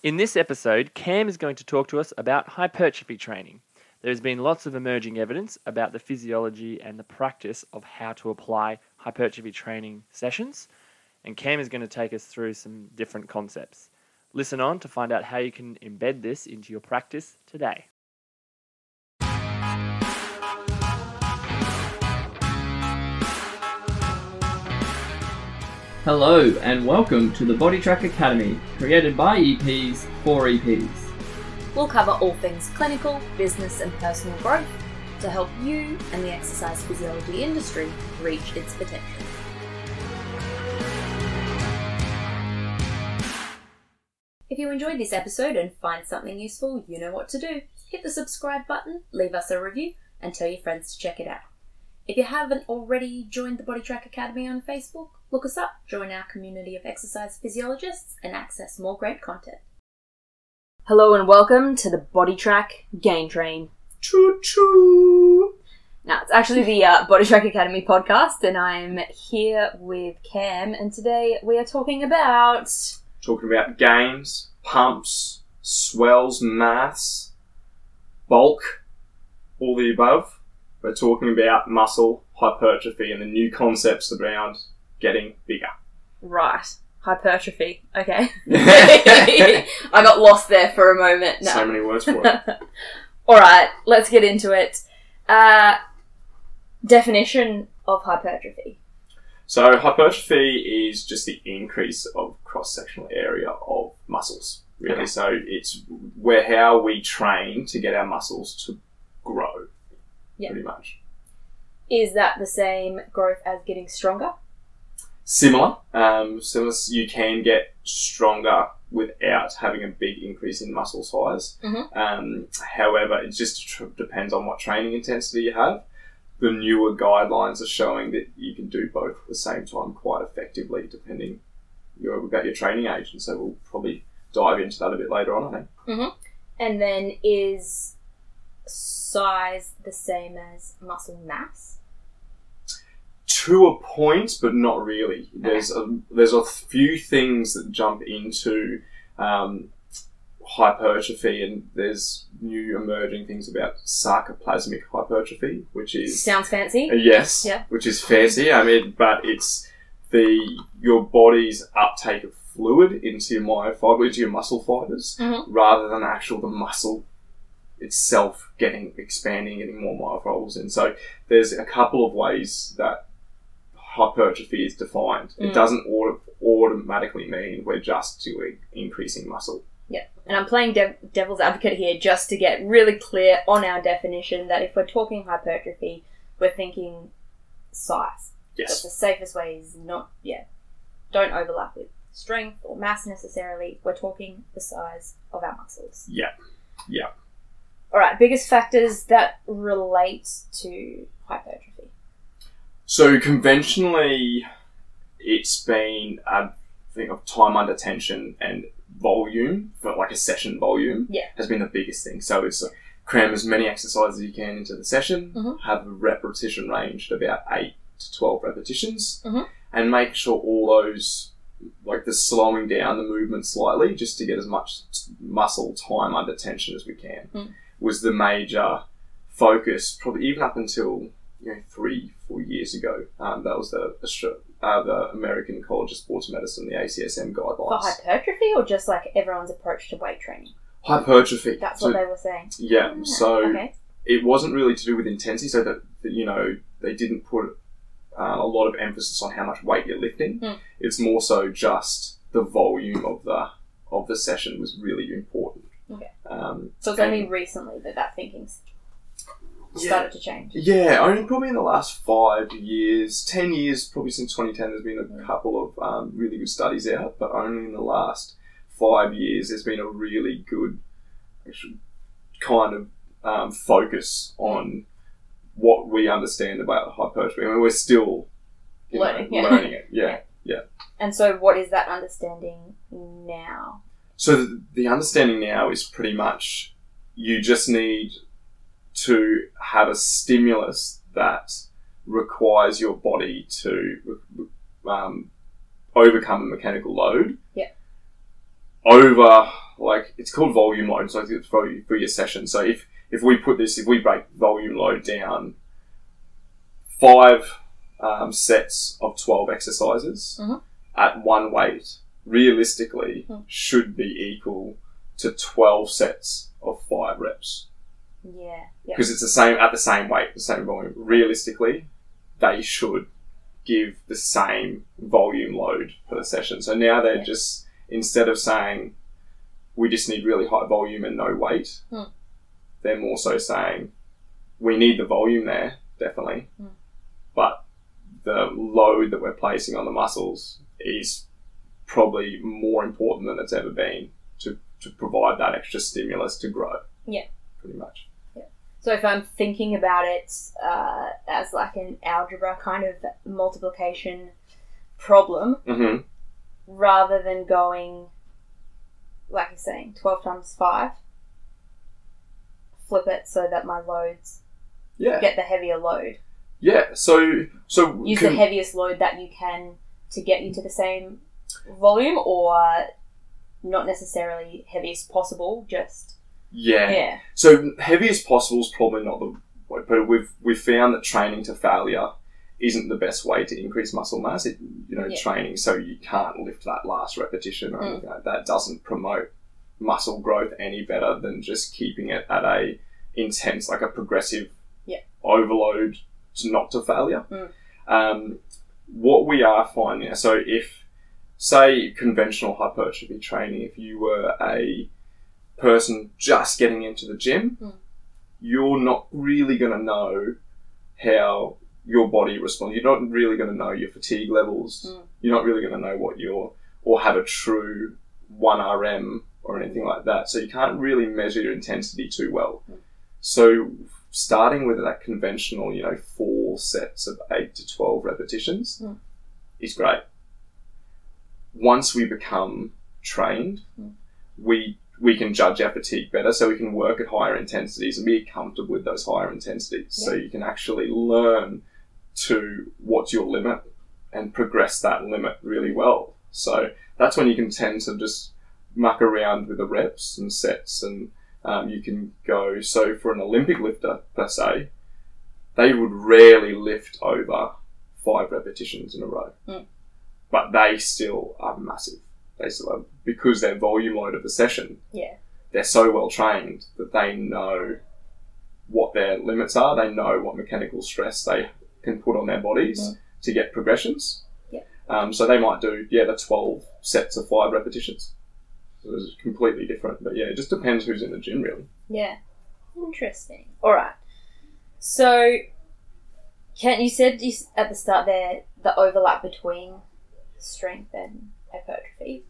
In this episode, Cam is going to talk to us about hypertrophy training. There has been lots of emerging evidence about the physiology and the practice of how to apply hypertrophy training sessions, and Cam is going to take us through some different concepts. Listen on to find out how you can embed this into your practice today. Hello and welcome to the Body Track Academy, created by EPs for EPs. We'll cover all things clinical, business, and personal growth to help you and the exercise physiology industry reach its potential. If you enjoyed this episode and find something useful, you know what to do. Hit the subscribe button, leave us a review, and tell your friends to check it out. If you haven't already joined the Body Track Academy on Facebook, look us up, join our community of exercise physiologists, and access more great content. Hello and welcome to the Body Track Gain Train. Choo choo. Now, it's actually the uh, Body Track Academy podcast, and I'm here with Cam, and today we are talking about. Talking about gains, pumps, swells, mass, bulk, all the above. We're talking about muscle hypertrophy and the new concepts around getting bigger. Right. Hypertrophy. Okay. I got lost there for a moment. No. So many words for it. All right, let's get into it. Uh, definition of hypertrophy. So hypertrophy is just the increase of cross-sectional area of muscles. Really, Okay. so it's where how we train to get our muscles to grow. Yeah. Pretty much. Is that the same growth as getting stronger? Similar. Um, similar. You can get stronger without having a big increase in muscle size. Mhm. Um, however, it just tr- depends on what training intensity you have. The newer guidelines are showing that you can do both at the same time quite effectively, depending your, about your training age. And so we'll probably dive into that a bit later on. I think. And then is size the same as muscle mass? To a point, but not really. There's a there's a few things that jump into um, hypertrophy, and there's new emerging things about sarcoplasmic hypertrophy, which is Sounds fancy. uh, yes, Yeah. which is fancy. I mean, but it's the your body's uptake of fluid into your myofiber, into your muscle fibers, Mhm. rather than actual the muscle itself getting expanding, getting more myofibrils in. So there's a couple of ways that hypertrophy is defined. Mm. It doesn't auto- automatically mean we're just doing increasing muscle. Yeah, and I'm playing dev- devil's advocate here just to get really clear on our definition that if we're talking hypertrophy, we're thinking size. Yes. the safest way is not, yeah, don't overlap with strength or mass necessarily. We're talking the size of our muscles. Yeah. Yeah. All right, biggest factors that relate to hypertrophy. So conventionally, it's been a thing of time under tension and volume, but like a session volume, Yeah. has been the biggest thing. So it's uh, cram as many exercises as you can into the session, Mhm. have a repetition range of about eight to twelve repetitions, Mhm. and make sure all those like the slowing down the movement slightly just to get as much muscle time under tension as we can Mm. was the major focus probably even up until you know three four years ago um, that was the uh, the American College of Sports Medicine the ACSM For guidelines hypertrophy or just like everyone's approach to weight training? hypertrophy That's So- what they were saying. yeah Ah, so okay. it wasn't really to do with intensity, so that, that you know they didn't put uh, a lot of emphasis on how much weight you're lifting. Hmm. It's more so just the volume of the of the session was really important. Okay. Um, So it's only recently that that thinking's Yeah. started to change. Yeah, only probably in the last five years, ten years, probably since 2010, there's been a couple of um, really good studies out, but only in the last five years, there's been a really good actually, kind of um, focus on what we understand about hypertrophy. I mean, we're still you know, Learning, yeah. learning it. Yeah, yeah. And so, what is that understanding now? So the, the understanding now is pretty much you just need to have a stimulus that requires your body to um, overcome a mechanical load. Yeah. Over like it's called volume load, so it's for for your session. So if if we put this, if we break volume load down, five um, sets of twelve exercises Mhm. at one weight, realistically, Mm. should be equal to twelve sets of five reps Yeah. Because it's the same at the same weight, the same volume. Realistically, they should give the same volume load for the session. So now they're Yeah. just instead of saying we just need really high volume and no weight, Hmm. they're more so saying we need the volume there definitely, Hmm. but the load that we're placing on the muscles is probably more important than it's ever been to, to provide that extra stimulus to grow. Yeah. Pretty much. So if I'm thinking about it uh, as like an algebra kind of multiplication problem, hmm rather than going, like you're saying, 12 times 5, flip it so that my loads Yeah. get the heavier load. Yeah, so so Use con- the heaviest load that you can to get you to the same volume or not necessarily heaviest possible, just, yeah. yeah. So heavy as possible is probably not the way, but we've we've found that training to failure isn't the best way to increase muscle mass. It, you know, Yeah. training so you can't lift that last repetition or Mm. anything like that doesn't promote muscle growth any better than just keeping it at a intense, like a progressive Yeah. overload to not to failure. Mm. Um, what we are finding, so if say conventional hypertrophy training, if you were a person just getting into the gym, Mm. you're not really going to know how your body responds. You're not really going to know your fatigue levels. Mm. You're not really going to know what your or have a true one RM or anything like that. So you can't really measure your intensity too well. Mm. So starting with that conventional, you know, four sets of eight to twelve repetitions Mm. is great. Once we become trained, Mm. we we can judge our fatigue better, so we can work at higher intensities and be comfortable with those higher intensities. So you can actually learn to what's your limit and progress that limit really well. So that's when you can tend to just muck around with the reps and sets, and um, you can go. So for an Olympic lifter per se, they would rarely lift over five repetitions in a row, Mm. but they still are massive. They still are because their volume load of the session Yeah. they're so well trained that they know what their limits are. They know what mechanical stress they can put on their bodies Mm. to get progressions. Yeah. Um, so they might do yeah the twelve sets of five repetitions. So it's completely different, but yeah, it just depends who's in the gym really. Yeah. Interesting. All right. So, Kent, you said you, at the start there the overlap between strength and hypertrophy.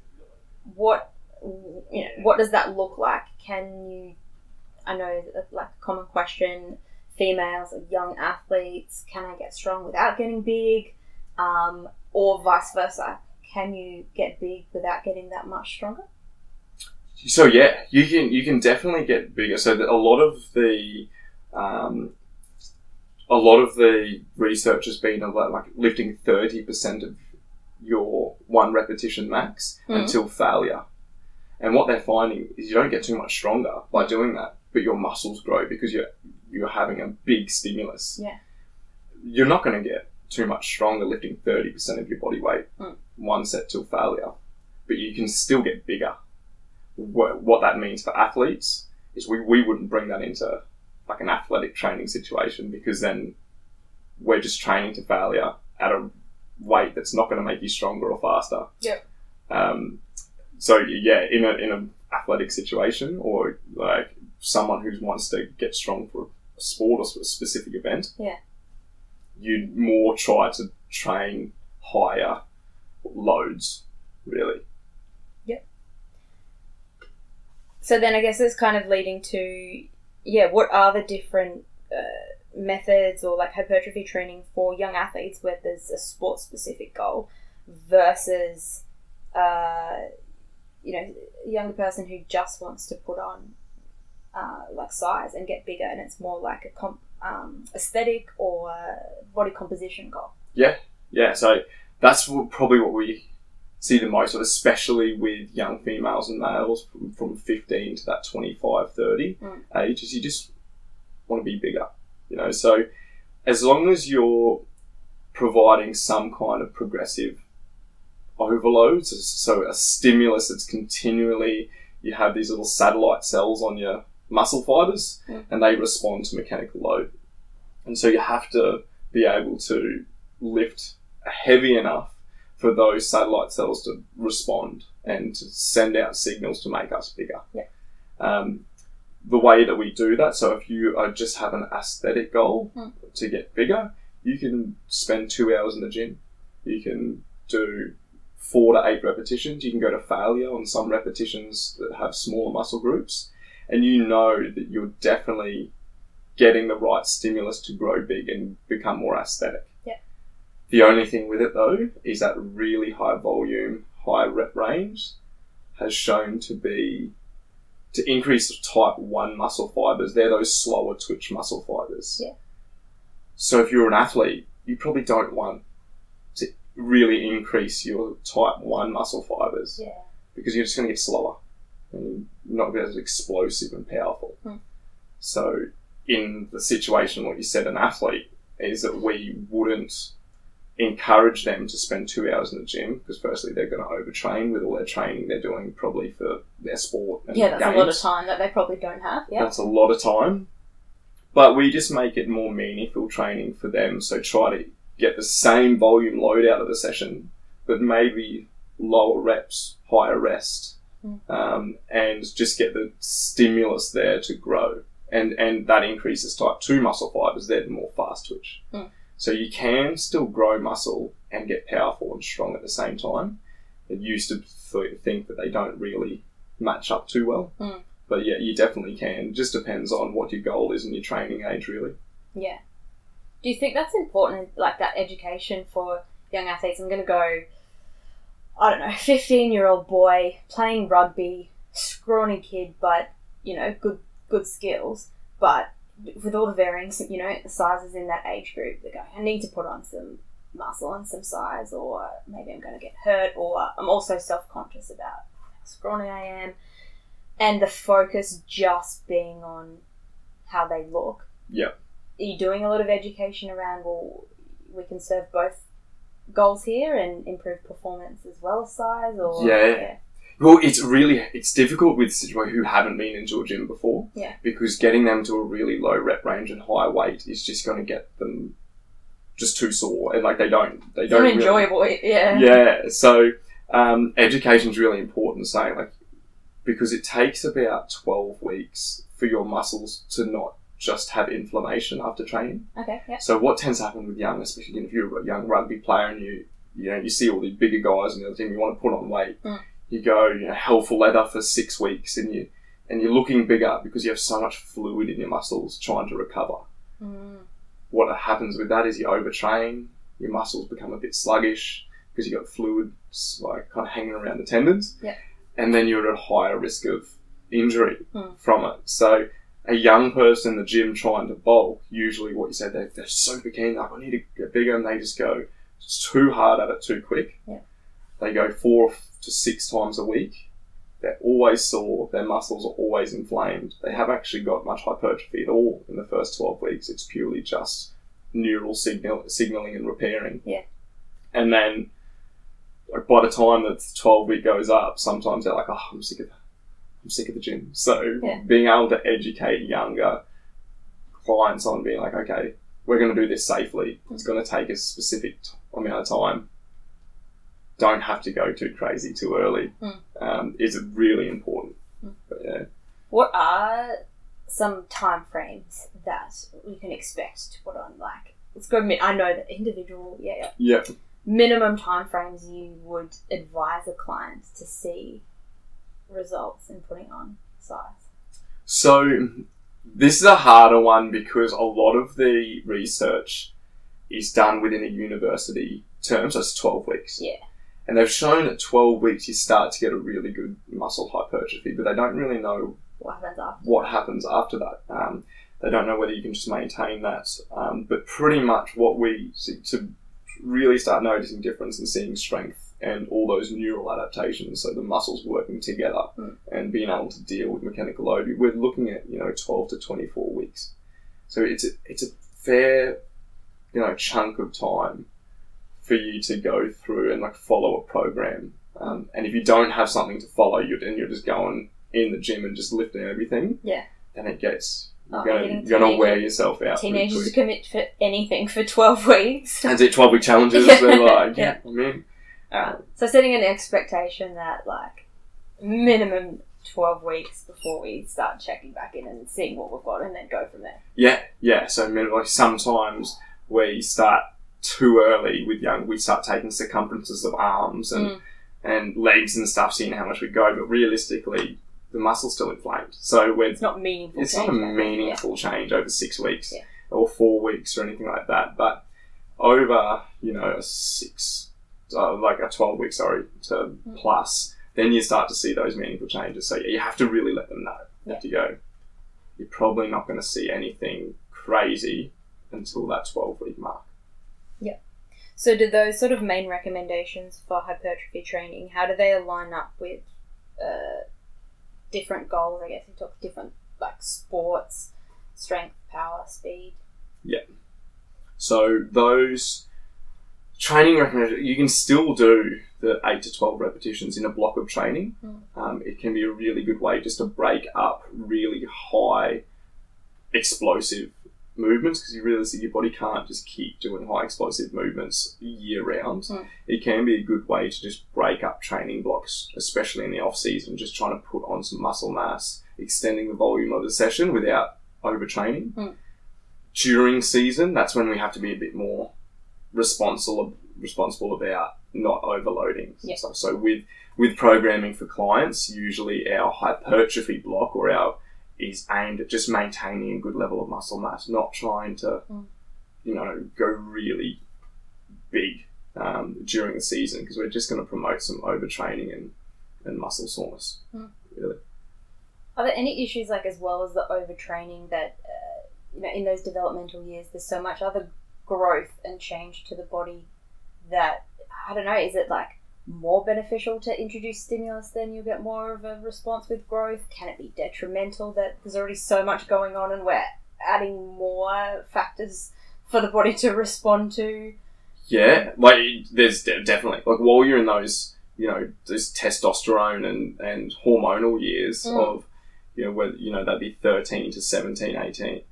What you know? What does that look like? Can you? I know like a common question. Females, young athletes, can I get strong without getting big, um, or vice versa? Can you get big without getting that much stronger? So yeah, you can you can definitely get bigger. So a lot of the um, a lot of the research has been about like lifting thirty percent of your one repetition max Mhm. until failure. And what they're finding is you don't get too much stronger by doing that, but your muscles grow because you're you're having a big stimulus. Yeah. You're not going to get too much stronger lifting thirty percent of your body weight Mm. one set till failure, but you can still get bigger what, what that means for athletes is we, we wouldn't bring that into like an athletic training situation because then we're just training to failure at a weight that's not going to make you stronger or faster. Yep. Um, so yeah, in a in an athletic situation or like someone who wants to get strong for a sport or a specific event, Yeah. you'd more try to train higher loads, really. So then I guess it's kind of leading to, yeah, what are the different uh, methods or like hypertrophy training for young athletes where there's a sport specific goal versus, uh, you know, a younger person who just wants to put on uh, like size and get bigger and it's more like a comp- um, aesthetic or body composition goal. Yeah, yeah, so that's probably what we see the most of, especially with young females and males from, from 15 to that 25, 30 Mm. age, is you just want to be bigger. You know, so as long as you're providing some kind of progressive overload, so, a stimulus that's continually, you have these little satellite cells on your muscle fibers Mm. and they respond to mechanical load. And so you have to be able to lift heavy enough for those satellite cells to respond and to send out signals to make us bigger. Yeah. Um, the way that we do that, so if you uh, just have an aesthetic goal Mm. to get bigger, you can spend two hours in the gym. You can do four to eight repetitions. You can go to failure on some repetitions that have smaller muscle groups. And you know that you're definitely getting the right stimulus to grow big and become more aesthetic. Yeah. The only thing with it though is that really high volume, high rep range has shown to be to increase type 1 muscle fibers. They're those slower twitch muscle fibers. Yeah. So if you're an athlete, you probably don't want to really increase your type 1 muscle fibers Yeah. because you're just going to get slower and not be as explosive and powerful. Hmm. So, in the situation what you said, an athlete is that we wouldn't encourage them to spend two hours in the gym because, firstly, they're going to overtrain with all their training they're doing probably for their sport. And Yeah, that's a lot of time that they probably don't have. Yeah. That's a lot of time. But we just make it more meaningful training for them. So try to get the same volume load out of the session, but maybe lower reps, higher rest, Mm. um, and just get the stimulus there to grow. And, and that increases type 2 muscle fibers. They're more fast twitch. Mm. So you can still grow muscle and get powerful and strong at the same time. It used to think that they don't really match up too well. Mm. But yeah, you definitely can. It Just depends on what your goal is and your training age, really. Yeah. Do you think that's important, like that education for young athletes? I'm going to go, I don't know, 15 year old boy playing rugby, scrawny kid, but, you know, good good skills. But with all the varying, you know, sizes in that age group, they're going, I need to put on some muscle and some size, or maybe I'm going to get hurt, or I'm also self conscious about how scrawny I am. And the focus just being on how they look Yeah. are you doing a lot of education around well we can serve both goals here and improve performance as well as size or Yeah. Well, it's really it's difficult with situations who haven't been into a gym before. Yeah. Because getting them to a really low rep range and high weight is just going to get them just too sore, and like they don't they don't really- unenjoyable yeah yeah. So um, education is really important. Saying like because it takes about twelve weeks for your muscles to not just have inflammation after training. okay yeah So what tends to happen with young, especially if you're a young rugby player and you you know you see all these bigger guys in the other team, you want to put on weight. Mm. You go you know hell for leather for six weeks and you and you're looking bigger because you have so much fluid in your muscles trying to recover. mm. What happens with that is you overtrain, your muscles become a bit sluggish because you've got fluid like kind of hanging around the tendons. Yeah. And then you're at a higher risk of injury Mm. from it. So a young person in the gym trying to bulk, usually what you said, they're, they're super keen, like, I need to get bigger, and they just go too hard at it too quick. Yeah. They go four to six times a week. They're always sore, their muscles are always inflamed. They haven't actually got much hypertrophy at all in the first 12 weeks. It's purely just neural signal, signaling and repairing. Yeah. And then by the time that the 12 week goes up, sometimes they're like, oh, I'm sick of I'm sick of the gym. So Yeah. being able to educate younger clients on being like, okay, we're going to do this safely. It's going to take a specific t- amount of time. Don't have to go too crazy too early. Mm. Um, is really important. Mm. But yeah, what are some time frames that we can expect to put on like let's go I know that individual yeah, yeah yeah. minimum time frames you would advise a client to see results in putting on size So this is a harder one because a lot of the research is done within a university term, so it's 12 weeks. Yeah. And they've shown at 12 weeks you start to get a really good muscle hypertrophy, but they don't really know what happens after what happens after that. Um, they don't know whether you can just maintain that. Um, but pretty much what we see to really start noticing difference and seeing strength and all those neural adaptations, so the muscles working together Mm. and being able to deal with mechanical load, we're looking at you know 12 to 24 weeks. So it's a, it's a fair you know chunk of time for you to go through and like follow a program. Um, and if you don't have something to follow, you're and you're just going in the gym and just lifting everything. Yeah. Then it gets Oh, you're gonna, you're gonna wear yourself out. Teenagers quick. commit for anything for 12 weeks. And it 12 week challenges. Yeah. They're like, Yeah. I mean, uh, So setting an expectation that like minimum 12 weeks before we start checking back in and seeing what we've got and then go from there. yeah, yeah. So I mean, like sometimes we start too early with young. We start taking circumferences of arms and Mm. and legs and stuff, seeing how much we go. But realistically, the muscle's still inflamed. So we're It's not meaningful. it's not a change back then. meaningful change over six weeks Yeah. or four weeks or anything like that. But over, you know, a six, uh, like a 12 week, sorry, to Mm. plus, then you start to see those meaningful changes. So yeah, you have to really let them know. You have to go, you're probably not going to see anything crazy until that 12 week mark. So, do those sort of main recommendations for hypertrophy training, how do they align up with uh, different goals? I guess you talk different like sports, strength, power, speed. Yeah. So those training recommendations, you can still do the eight to twelve repetitions in a block of training. Mm. Um, it can be a really good way just to break up really high explosive movements because you realize that your body can't just keep doing high explosive movements year round. Mm. It can be a good way to just break up training blocks, especially in the off season, just trying to put on some muscle mass, extending the volume of the session without overtraining. Mm. During season, that's when we have to be a bit more responsible responsible about not overloading. Yeah. So, so with with programming for clients, usually our hypertrophy block or our is aimed at just maintaining a good level of muscle mass, not trying to, Mm. you know, go really big um, during the season because we're just going to promote some overtraining and, and muscle soreness. Mm. Really. Are there any issues like as well as the overtraining that uh, you know in those developmental years? There's so much other growth and change to the body that I don't know. Is it like more beneficial to introduce stimulus then you'll get more of a response with growth? Can it be detrimental that there's already so much going on and we're adding more factors for the body to respond to? Yeah, like there's de- definitely like while you're in those, you know, those testosterone and and hormonal years Mm. of, you know, whether you know that'd be 13 to 17, 18.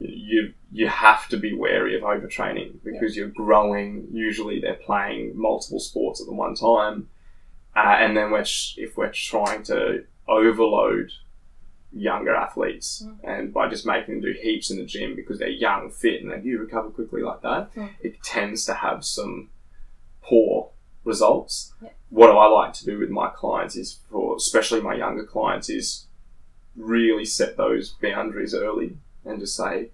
You you have to be wary of overtraining because you're growing. Usually, they're playing multiple sports at the one time, uh, and then we're if we're trying to overload younger athletes Mm. and by just making them do heaps in the gym because they're young, fit, and they do recover quickly like that, Mm. it tends to have some poor results. Yeah. What I like to do with my clients is for especially my younger clients is really set those boundaries early and just say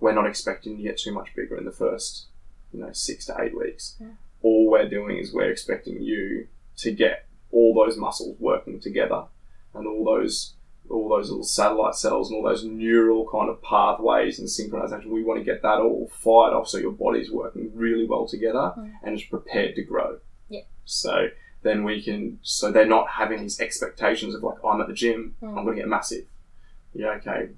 we're not expecting to get too much bigger in the first you know six to eight weeks Yeah. all we're doing is we're expecting you to get all those muscles working together and all those all those little satellite cells and all those neural kind of pathways and synchronization we want to get that all fired off so your body's working really well together Mm. and is prepared to grow Yeah. so then we can so they're not having these expectations of like i'm at the gym Mm. i'm going to get massive yeah okay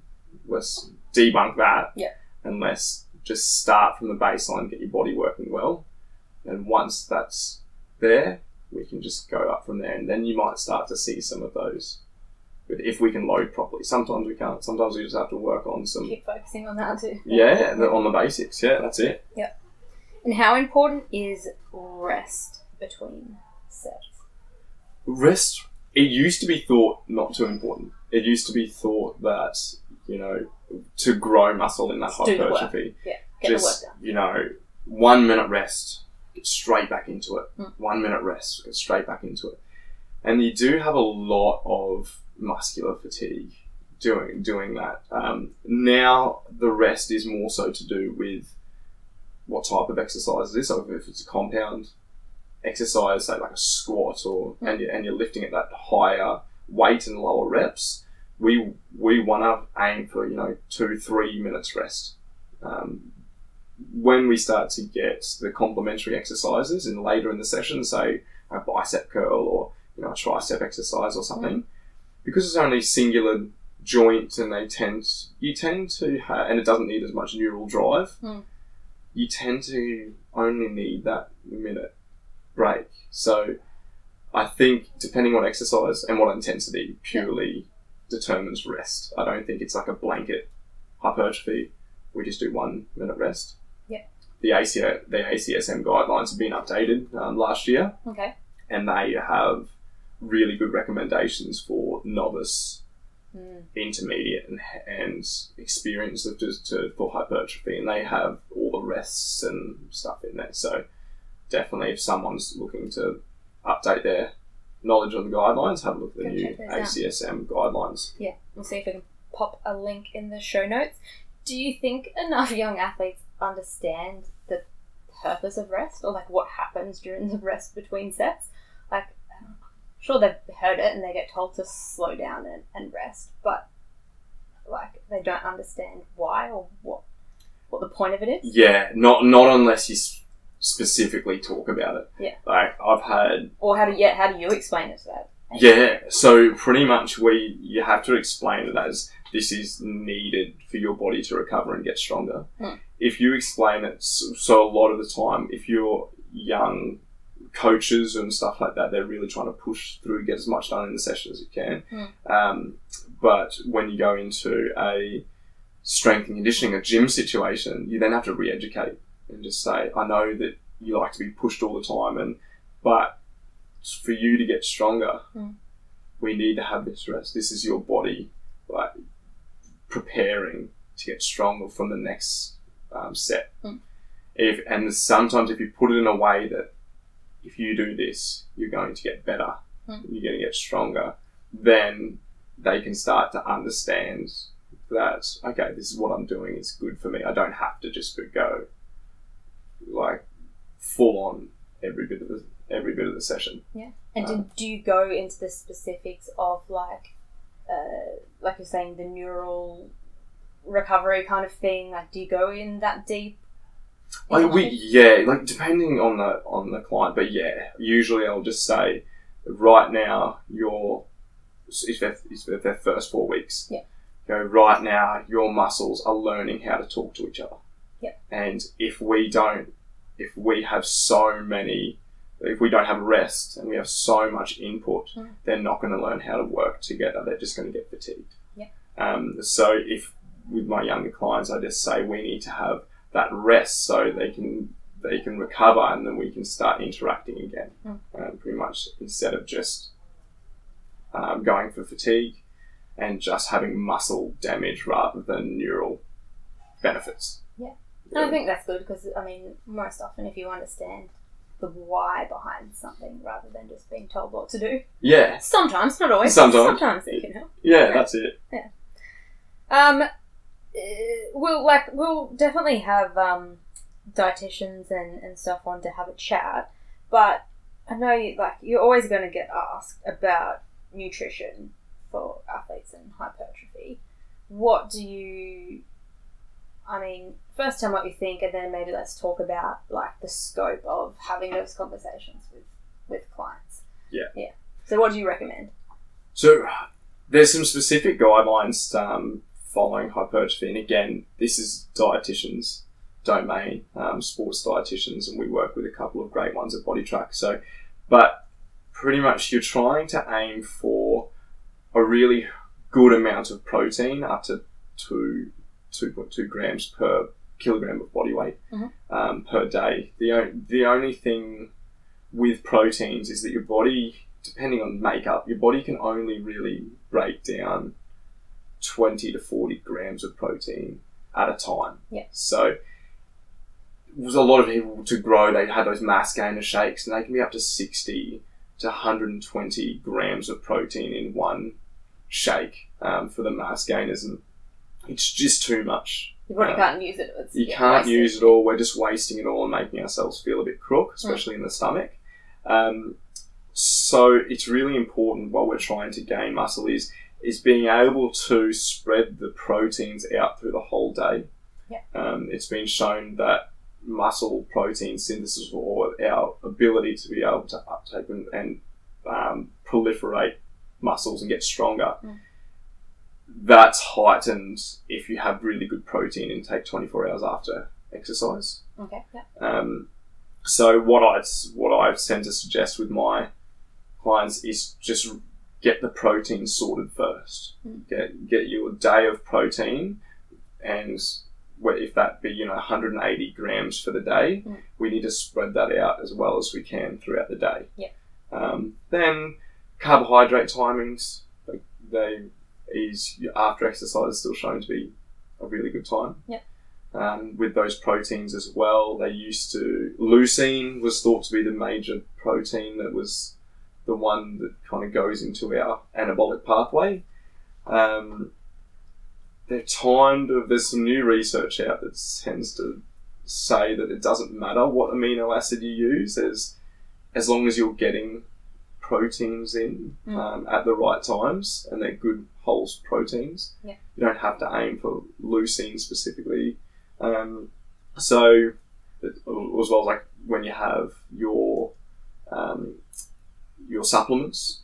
let's debunk that Yeah. and let's just start from the baseline get your body working well and once that's there we can just go up from there and then you might start to see some of those but if we can load properly sometimes we can't sometimes we just have to work on some Keep focusing on that too. yeah the, on the basics yeah that's it Yep. And how important is rest between sets? rest it used to be thought not too important it used to be thought that you know to grow muscle in that Just do the work. hypertrophy Yeah, get just the work done. you know one minute rest get straight back into it Mm. one minute rest get straight back into it and you do have a lot of muscular fatigue doing doing that um, now the rest is more so to do with what type of exercise it is so if it's a compound exercise say like a squat or and, you, and you're lifting at that higher weight and lower reps we we want to aim for you know two three minutes rest um, when we start to get the complementary exercises and later in the session, say a bicep curl or you know a tricep exercise or something, because it's only singular joint and they tend you tend to have, and it doesn't need as much neural drive. Mm. You tend to only need that minute break. So I think depending on exercise and what intensity purely determines rest. I don't think it's like a blanket hypertrophy. We just do one minute rest. Yeah. The ACA, the ACSM guidelines have been updated um, last year, Okay. and they have really good recommendations for novice, Mm. intermediate, and, and experienced just to, for hypertrophy, and they have all the rests and stuff in there. So definitely, if someone's looking to update their knowledge on the guidelines, have a look at the Go new. ACSM guidelines. Yeah, we'll see if we can pop a link in the show notes. Do you think enough young athletes understand the purpose of rest or like what happens during the rest between sets? Like, I'm sure they've heard it and they get told to slow down and, and rest, but like they don't understand why or what what the point of it is. Yeah, not not unless you specifically talk about it. Yeah. Like I've had Or how do yeah, how do you explain it to that? Yeah, so pretty much we you have to explain it as this is needed for your body to recover and get stronger. Hmm. If you explain it, so, so a lot of the time, if you're young coaches and stuff like that, they're really trying to push through, get as much done in the session as you can. Hmm. Um, but when you go into a strength and conditioning, a gym situation, you then have to re-educate and just say, I know that you like to be pushed all the time, and but for you to get stronger, Hmm. we need to have this rest. This is your body like preparing to get stronger from the next um, set. Hmm. If and sometimes if you put it in a way that if you do this, you're going to get better, Hmm. you're going to get stronger, then they can start to understand that okay, this is what I'm doing. It's good for me. I don't have to just go like full on every bit of the every bit of the session. Yeah. And Um, do, do you go into the specifics of like, uh, like you're saying, the neural recovery kind of thing? Like, do you go in that deep? Like we, yeah, like depending on the on the client, but yeah, usually I'll just say, right now your if they're, if they're their first four weeks, Yeah. go right now your muscles are learning how to talk to each other, And if we don't, if we have so many, if we don't have rest and we have so much input, Mm. they're not going to learn how to work together. They're just going to get fatigued. Yeah. Um, so if with my younger clients, I just say we need to have that rest so they can they can recover and then we can start interacting again. Mm. Um, pretty much instead of just um, going for fatigue and just having muscle damage rather than neural benefits. I think that's good because I mean, most often if you understand the why behind something rather than just being told what to do, Yeah, sometimes not always, Sometimes. sometimes it can help. yeah, that's it. Yeah. Um, uh, we'll like we'll definitely have um, dietitians and, and stuff on to have a chat, but I know you, like you're always going to get asked about nutrition for athletes and hypertrophy. What do you? I mean, first tell me what you think, and then maybe let's talk about like the scope of having those conversations with with clients. Yeah. Yeah. So, what do you recommend? So there's some specific guidelines um, following hypertrophy, and again, this is dietitians' domain, um, sports dietitians, and we work with a couple of great ones at BodyTrack. So, but pretty much you're trying to aim for a really good amount of protein, up to two two point two grams per kilogram of body weight Mhm. um, per day. The o- the only thing with proteins is that your body depending on makeup, your body can only really break down 20 to 40 grams of protein at a time. Yeah. So, was a lot of people to grow, they had those mass gainer shakes, and they can be up to 60 to 120 grams of protein in one shake um, for the mass gainers, and it's just too much. You probably can't use it. It's, You yeah, can't use it all. We're just wasting it all and making ourselves feel a bit crook, especially in the stomach. Um, so it's really important while we're trying to gain muscle is is being able to spread the proteins out through the whole day. Yeah. Um, it's been shown that muscle protein synthesis or our ability to be able to uptake and, and um, proliferate muscles and get stronger. Mm. That's heightened if you have really good protein intake 24 hours after exercise. Okay. Yeah. Um, so what I what I tend to suggest with my clients is just get the protein sorted first. Mm. Get get you a day of protein, and if that be you know 180 grams for the day, Mm. we need to spread that out as well as we can throughout the day. Yeah. Um, then carbohydrate timings, like they is after exercise is still shown to be a really good time. Yeah. Um, with those proteins as well, they used to leucine was thought to be the major protein that was the one that kind of goes into our anabolic pathway. Um, they're timed of there's some new research out that tends to say that it doesn't matter what amino acid you use as as long as you're getting proteins in Mm. um, at the right times and they're good whole proteins. Yeah. You don't have to aim for leucine specifically. Um, so as well as like when you have your um, your supplements,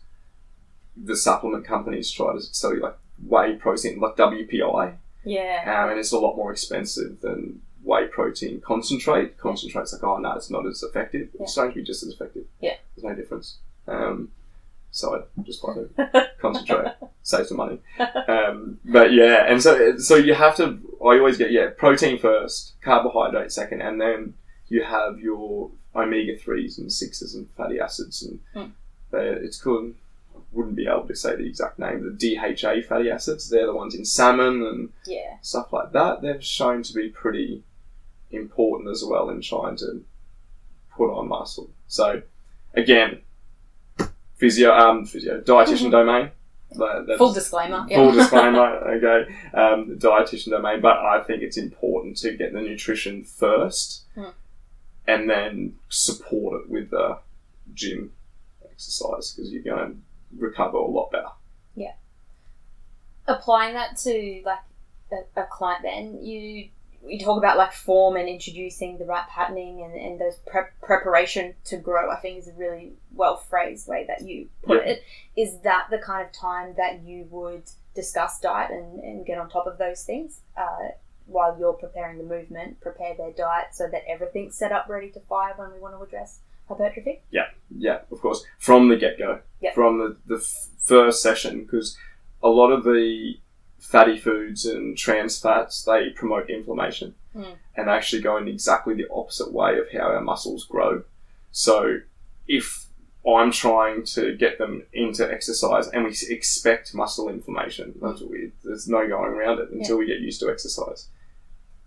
the supplement companies try to sell you like whey protein, like WPI, Yeah. um, and it's a lot more expensive than whey protein concentrate. Concentrate's like, oh no, it's not as effective. Yeah. It's going to be just as effective. Yeah. There's no difference. Um, so I just buy the concentrate, save some money. Um, but yeah, and so so you have to. I always get yeah, protein first, carbohydrate second, and then you have your omega threes and sixes and fatty acids, and Mm. they're- it's called. I wouldn't be able to say the exact name. The DHA fatty acids. They're the ones in salmon and yeah. stuff like that, they've shown to be pretty important as well in trying to put on muscle. So, again, physio, um, physio, dietitian domain. That's- Full disclaimer. Yeah. Full disclaimer, okay. Um, dietitian domain, but I think it's important to get the nutrition first, Hmm. and then support it with the gym exercise because you're going to recover a lot better. Yeah. Applying that to like a, a client then you you talk about like form and introducing the right patterning and, and those prep, preparation to grow i think is a really well phrased way that you put Yeah. it is that the kind of time that you would discuss diet and, and get on top of those things uh, while you're preparing the movement prepare their diet so that everything's set up ready to fire when we want to address hypertrophy Yeah, Yeah, of course, from the get go, Yeah. from the, the f- first session, because a lot of the fatty foods and trans fats they promote inflammation Mm. and actually go in exactly the opposite way of how our muscles grow. So, if I'm trying to get them into exercise and we expect muscle inflammation, that's weird. There's no going around it until we get used to exercise.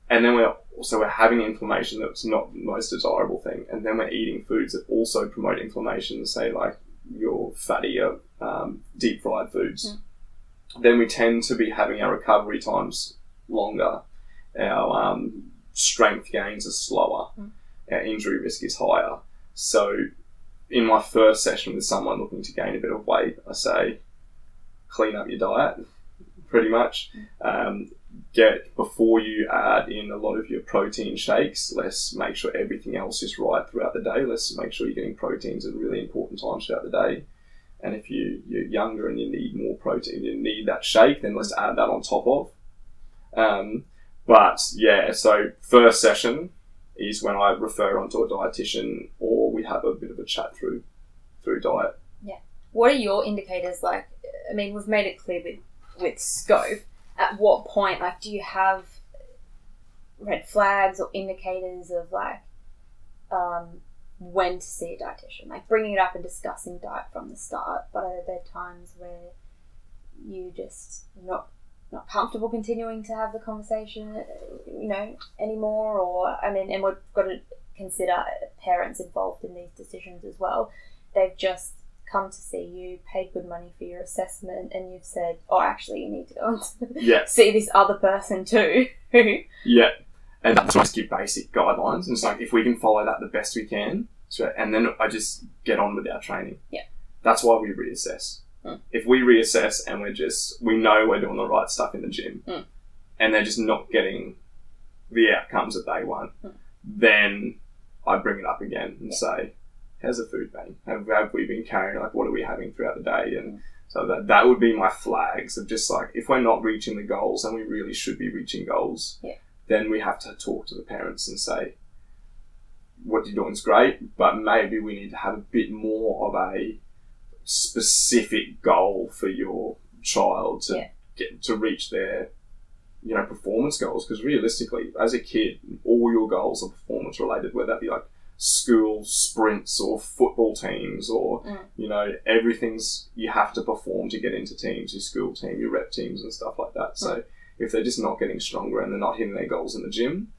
And then we're also we're having inflammation that's not the most desirable thing. And then we're eating foods that also promote inflammation, say like your fattier, um, deep fried foods. Then we tend to be having our recovery times longer. Our um, strength gains are slower. Mm. Our injury risk is higher. So, in my first session with someone looking to gain a bit of weight, I say, clean up your diet, pretty much. Um, get before you add in a lot of your protein shakes. Let's make sure everything else is right throughout the day. Let's make sure you're getting proteins at really important times throughout the day. And if you, you're younger and you need more protein, you need that shake, then let's add that on top of. Um, but yeah, so first session is when I refer onto a dietitian or we have a bit of a chat through through diet. Yeah. What are your indicators like i mean we've made it clear with with scope at what point like do you have red flags or indicators of like um, when to see a dietitian like bringing it up and discussing diet from the start but are there are times where you just not not comfortable continuing to have the conversation you know anymore or i mean and we've got to consider parents involved in these decisions as well they've just come to see you, paid good money for your assessment, and you've said, "Oh, actually, you need to go and Yeah, see this other person too." Yeah. And that's just give basic guidelines. And it's like if we can follow that the best we can, so, and then I just get on with our training. Yeah. That's why we reassess. Hmm. If we reassess and we're just we know we're doing the right stuff in the gym, Hmm. and they're just not getting the outcomes that they want, Hmm. then I bring it up again and Yeah. say, how's the food been? Have, have we been carrying like what are we having throughout the day? And so that that would be my flags of just like if we're not reaching the goals and we really should be reaching goals, Yeah. then we have to talk to the parents and say, what you're doing is great, but maybe we need to have a bit more of a specific goal for your child to Yeah. get to reach their you know performance goals because realistically as a kid all your goals are performance related whether that be like school sprints or football teams or Mm. you know everything's you have to perform to get into teams your school team your rep teams and stuff like that so if they're just not getting stronger and they're not hitting their goals in the gym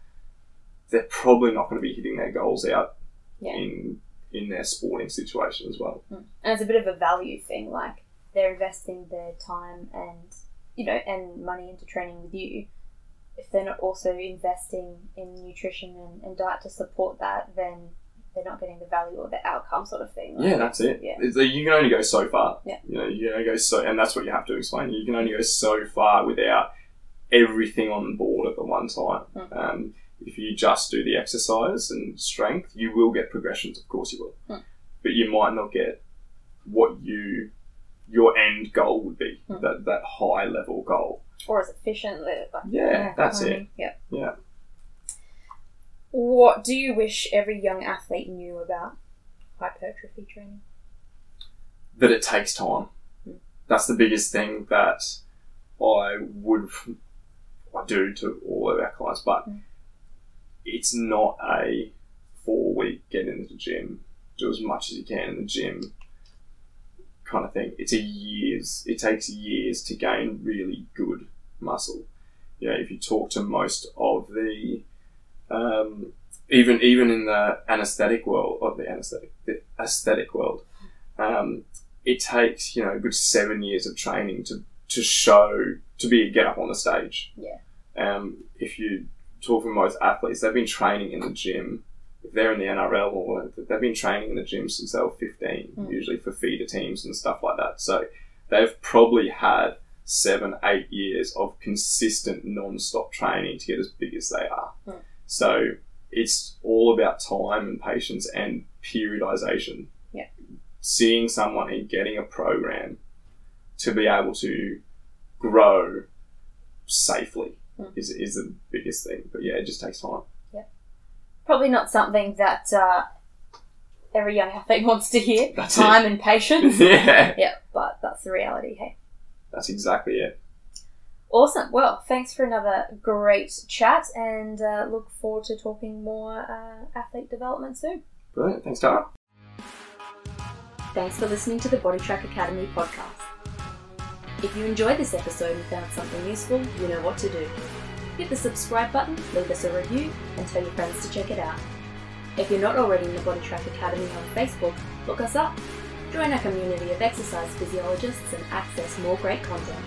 they're probably not going to be hitting their goals out Yeah. in in their sporting situation as well And it's a bit of a value thing, like they're investing their time and you know and money into training with you. If they're not also investing in nutrition and, and diet to support that, then they're not getting the value or the outcome sort of thing. Yeah, that's it. Yeah. You can only go so far. Yeah. You know, you can only go so, and that's what you have to explain. You can only go so far without everything on board at the one time. Mm. Um, if you just do the exercise and strength, you will get progressions. Of course, you will. Mm. But you might not get what you your end goal would be. Mm. That that high level goal. Or as efficiently. Like, Yeah, that's I it. Yeah. Yeah. What do you wish every young athlete knew about hypertrophy training? that it takes time. Mm. That's the biggest thing that I would I do to all of our clients, but Mm. It's not a four week get into the gym, do as much as you can in the gym kind of thing. It's a years. It takes years to gain really good muscle. You know, if you talk to most of the um, even even in the anesthetic world of the anesthetic the aesthetic world, um, it takes you know a good seven years of training to to show to be a get up on the stage. Yeah. Um, if you talk to most athletes, they've been training in the gym. If they're in the NRL or they've been training in the gym since they were fifteen, Mm. usually for feeder teams and stuff like that. So they've probably had seven, eight years of consistent non-stop training to get as big as they are. Mm. So it's all about time and patience and periodization. Yeah. Seeing someone and getting a program to be able to grow safely Mm. is, is the biggest thing. But yeah, it just takes time. Probably not something that uh, every young athlete wants to hear. That's Time and patience. yeah, yeah, but that's the reality. Hey. that's exactly it. Awesome. Well, thanks for another great chat and uh, look forward to talking more uh, athlete development soon. Brilliant. Thanks, Tara. Thanks for listening to the Body Track Academy podcast. If you enjoyed this episode and found something useful, you know what to do. Hit the subscribe button, leave us a review, and tell your friends to check it out. If you're not already in the Body Track Academy on Facebook, look us up. Join our community of exercise physiologists and access more great content.